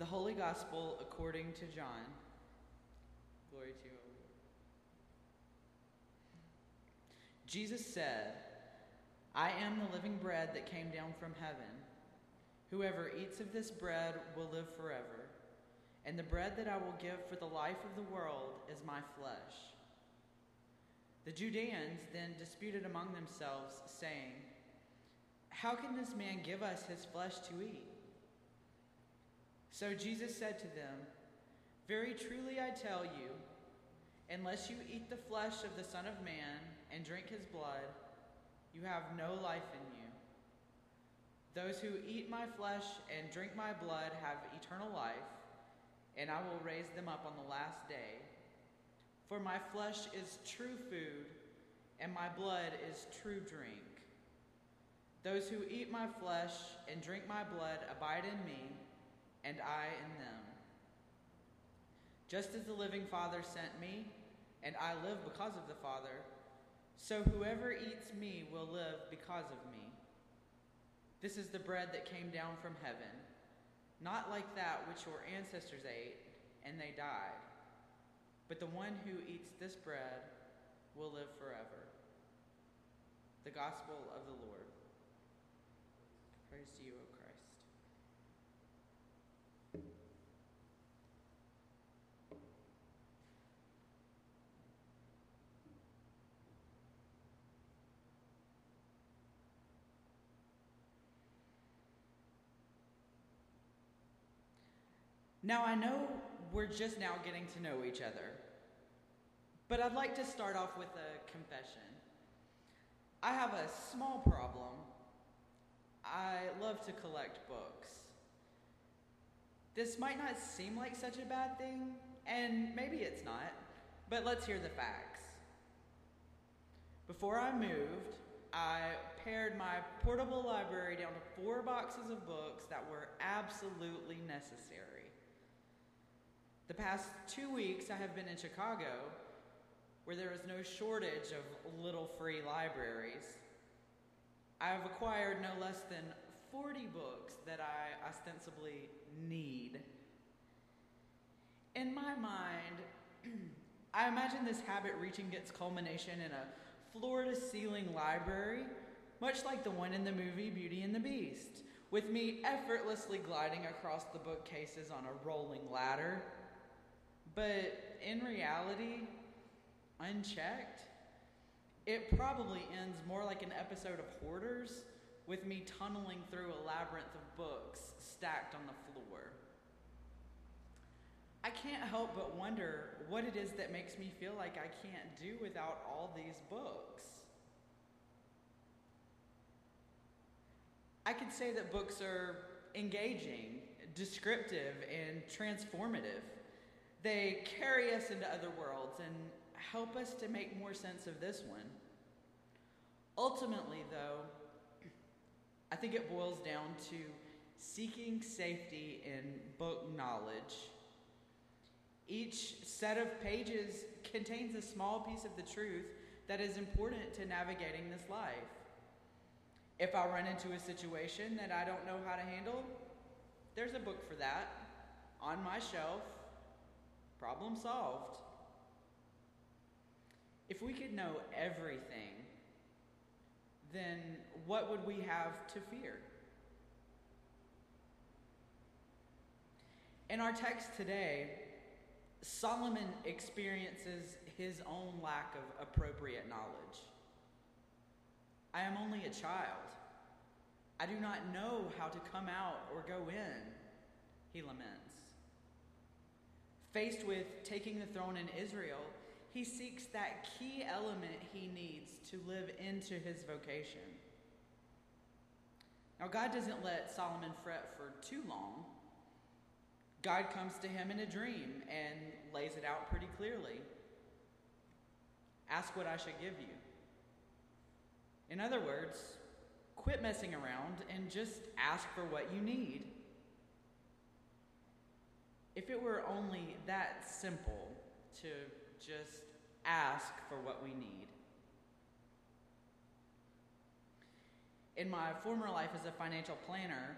The Holy Gospel according to John. Glory to you, O Lord. Jesus said, I am the living bread that came down from heaven. Whoever eats of this bread will live forever, and the bread that I will give for the life of the world is my flesh. The Judeans then disputed among themselves, saying, How can this man give us his flesh to eat? So Jesus said to them, Very truly I tell you, unless you eat the flesh of the Son of Man and drink his blood, you have no life in you. Those who eat my flesh and drink my blood have eternal life, and I will raise them up on the last day. For my flesh is true food, and my blood is true drink. Those who eat my flesh and drink my blood abide in me, and I in them. Just as the living Father sent me, and I live because of the Father, so whoever eats me will live because of me. This is the bread that came down from heaven, not like that which your ancestors ate, and they died. But the one who eats this bread will live forever. The Gospel of the Lord. Praise to you, O Christ. Now, I know we're just now getting to know each other, but I'd like to start off with a confession. I have a small problem. I love to collect books. This might not seem like such a bad thing, and maybe it's not, but let's hear the facts. Before I moved, I pared my portable library down to four boxes of books that were absolutely necessary. The past two weeks, I have been in Chicago, where there is no shortage of little free libraries. I have acquired no less than 40 books that I ostensibly need. In my mind, I imagine this habit reaching its culmination in a floor to ceiling library, much like the one in the movie Beauty and the Beast, with me effortlessly gliding across the bookcases on a rolling ladder. But in reality, unchecked, it probably ends more like an episode of Hoarders with me tunneling through a labyrinth of books stacked on the floor. I can't help but wonder what it is that makes me feel like I can't do without all these books. I could say that books are engaging, descriptive, and transformative. They carry us into other worlds and help us to make more sense of this one. Ultimately, though, I think it boils down to seeking safety in book knowledge. Each set of pages contains a small piece of the truth that is important to navigating this life. If I run into a situation that I don't know how to handle, there's a book for that on my shelf Problem solved. If we could know everything, then what would we have to fear? In our text today, Solomon experiences his own lack of appropriate knowledge. I am only a child. I do not know how to come out or go in, he laments. Faced with taking the throne in Israel, he seeks that key element he needs to live into his vocation. Now, God doesn't let Solomon fret for too long. God comes to him in a dream and lays it out pretty clearly. Ask what I should give you. In other words, quit messing around and just ask for what you need. If it were only that simple to just ask for what we need. In my former life as a financial planner,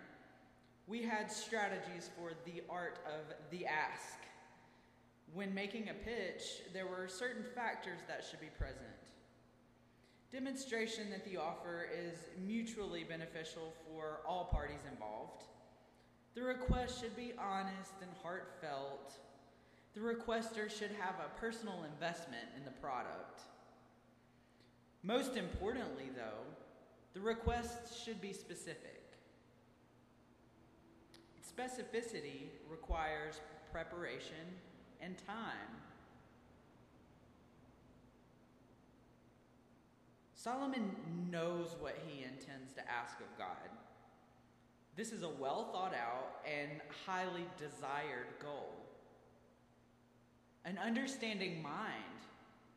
we had strategies for the art of the ask. When making a pitch, there were certain factors that should be present. Demonstration that the offer is mutually beneficial for all parties involved. The request should be honest and heartfelt. The requester should have a personal investment in the product. Most importantly, though, the request should be specific. Specificity requires preparation and time. Solomon knows what he intends to ask of God. This is a well thought out and highly desired goal. An understanding mind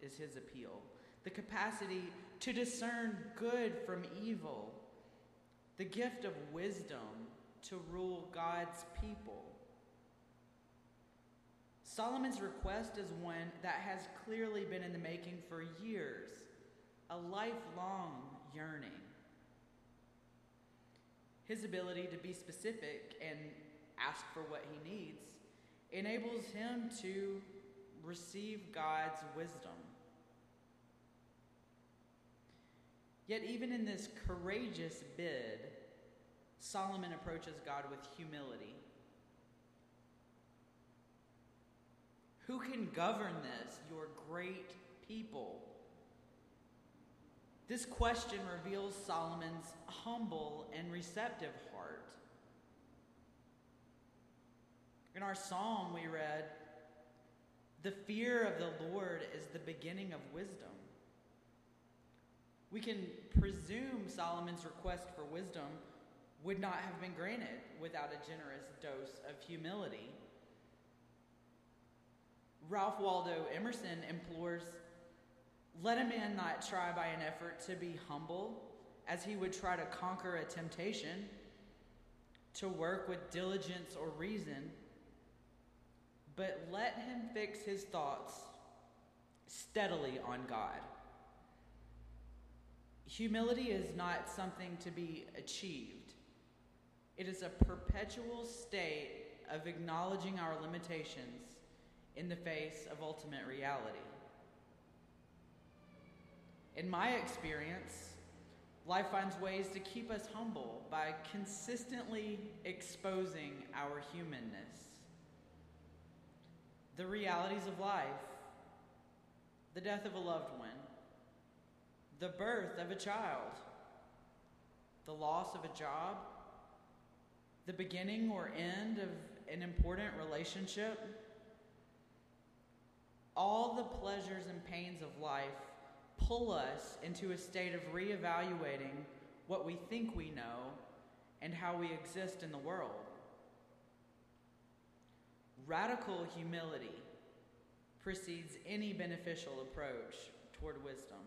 is his appeal, the capacity to discern good from evil, the gift of wisdom to rule God's people. Solomon's request is one that has clearly been in the making for years, a lifelong yearning. His ability to be specific and ask for what he needs enables him to receive God's wisdom. Yet, even in this courageous bid, Solomon approaches God with humility. Who can govern this, your great people? This question reveals Solomon's humble and receptive heart. In our psalm, we read, The fear of the Lord is the beginning of wisdom. We can presume Solomon's request for wisdom would not have been granted without a generous dose of humility. Ralph Waldo Emerson implores let a man not try by an effort to be humble as he would try to conquer a temptation, to work with diligence or reason, but let him fix his thoughts steadily on God. Humility is not something to be achieved, it is a perpetual state of acknowledging our limitations in the face of ultimate reality. In my experience, life finds ways to keep us humble by consistently exposing our humanness. The realities of life, the death of a loved one, the birth of a child, the loss of a job, the beginning or end of an important relationship, all the pleasures and pains of life pull us into a state of reevaluating what we think we know and how we exist in the world. Radical humility precedes any beneficial approach toward wisdom.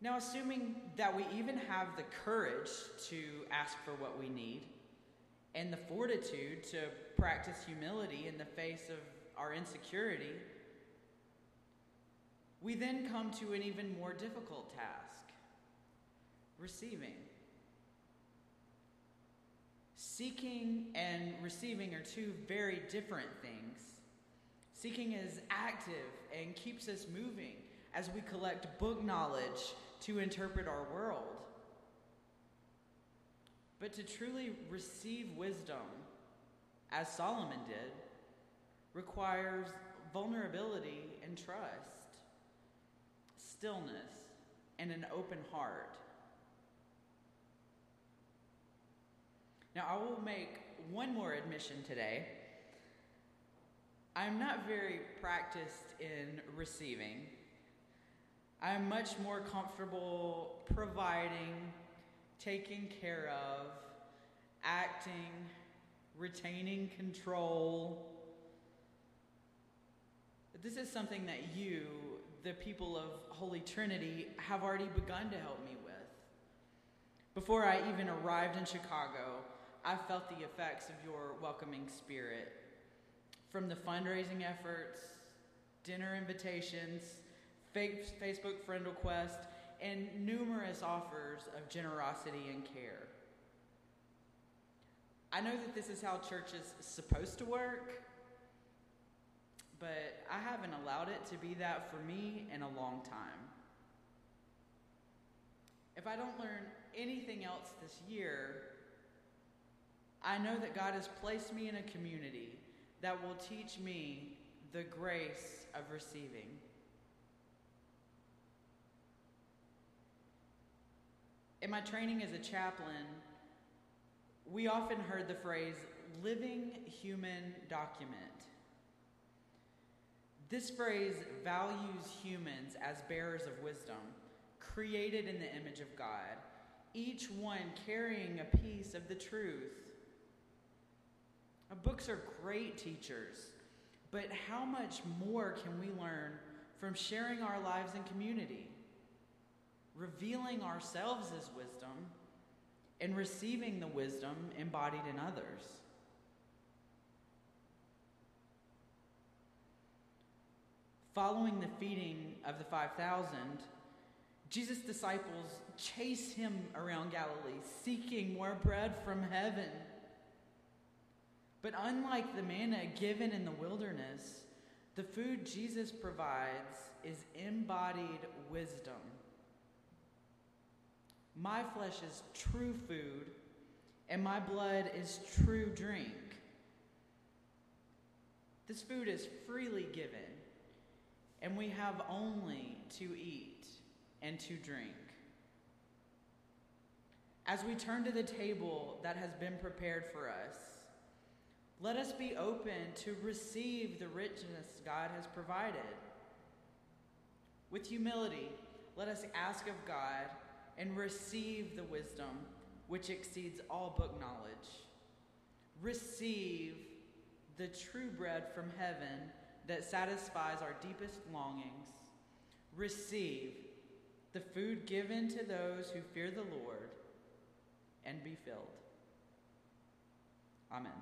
Now, assuming that we even have the courage to ask for what we need and the fortitude to practice humility in the face of our insecurity, we then come to an even more difficult task receiving. Seeking and receiving are two very different things. Seeking is active and keeps us moving as we collect book knowledge to interpret our world. But to truly receive wisdom, as Solomon did, requires vulnerability and trust, stillness, and an open heart. Now, I will make one more admission today. I'm not very practiced in receiving. I'm much more comfortable providing, taking care of, acting, retaining control. This is something that you, the people of Holy Trinity, have already begun to help me with. Before I even arrived in Chicago, I felt the effects of your welcoming spirit. From the fundraising efforts, dinner invitations, Facebook friend request, and numerous offers of generosity and care. I know that this is how church is supposed to work, but I haven't allowed it to be that for me in a long time. If I don't learn anything else this year, I know that God has placed me in a community that will teach me the grace of receiving. In my training as a chaplain, we often heard the phrase living human document. This phrase values humans as bearers of wisdom, created in the image of God, each one carrying a piece of the truth. Books are great teachers, but how much more can we learn from sharing our lives in community, revealing ourselves as wisdom, and receiving the wisdom embodied in others? Following the feeding of the 5,000, Jesus' disciples chase him around Galilee, seeking more bread from heaven. But unlike the manna given in the wilderness, the food Jesus provides is embodied wisdom. My flesh is true food, and my blood is true drink. This food is freely given and we have only to eat and to drink. As we turn to the table that has been prepared for us, let us be open to receive the richness God has provided. With humility, let us ask of God and receive the wisdom which exceeds all book knowledge. Receive the true bread from heaven that satisfies our deepest longings. Receive the food given to those who fear the Lord and be filled. Amen.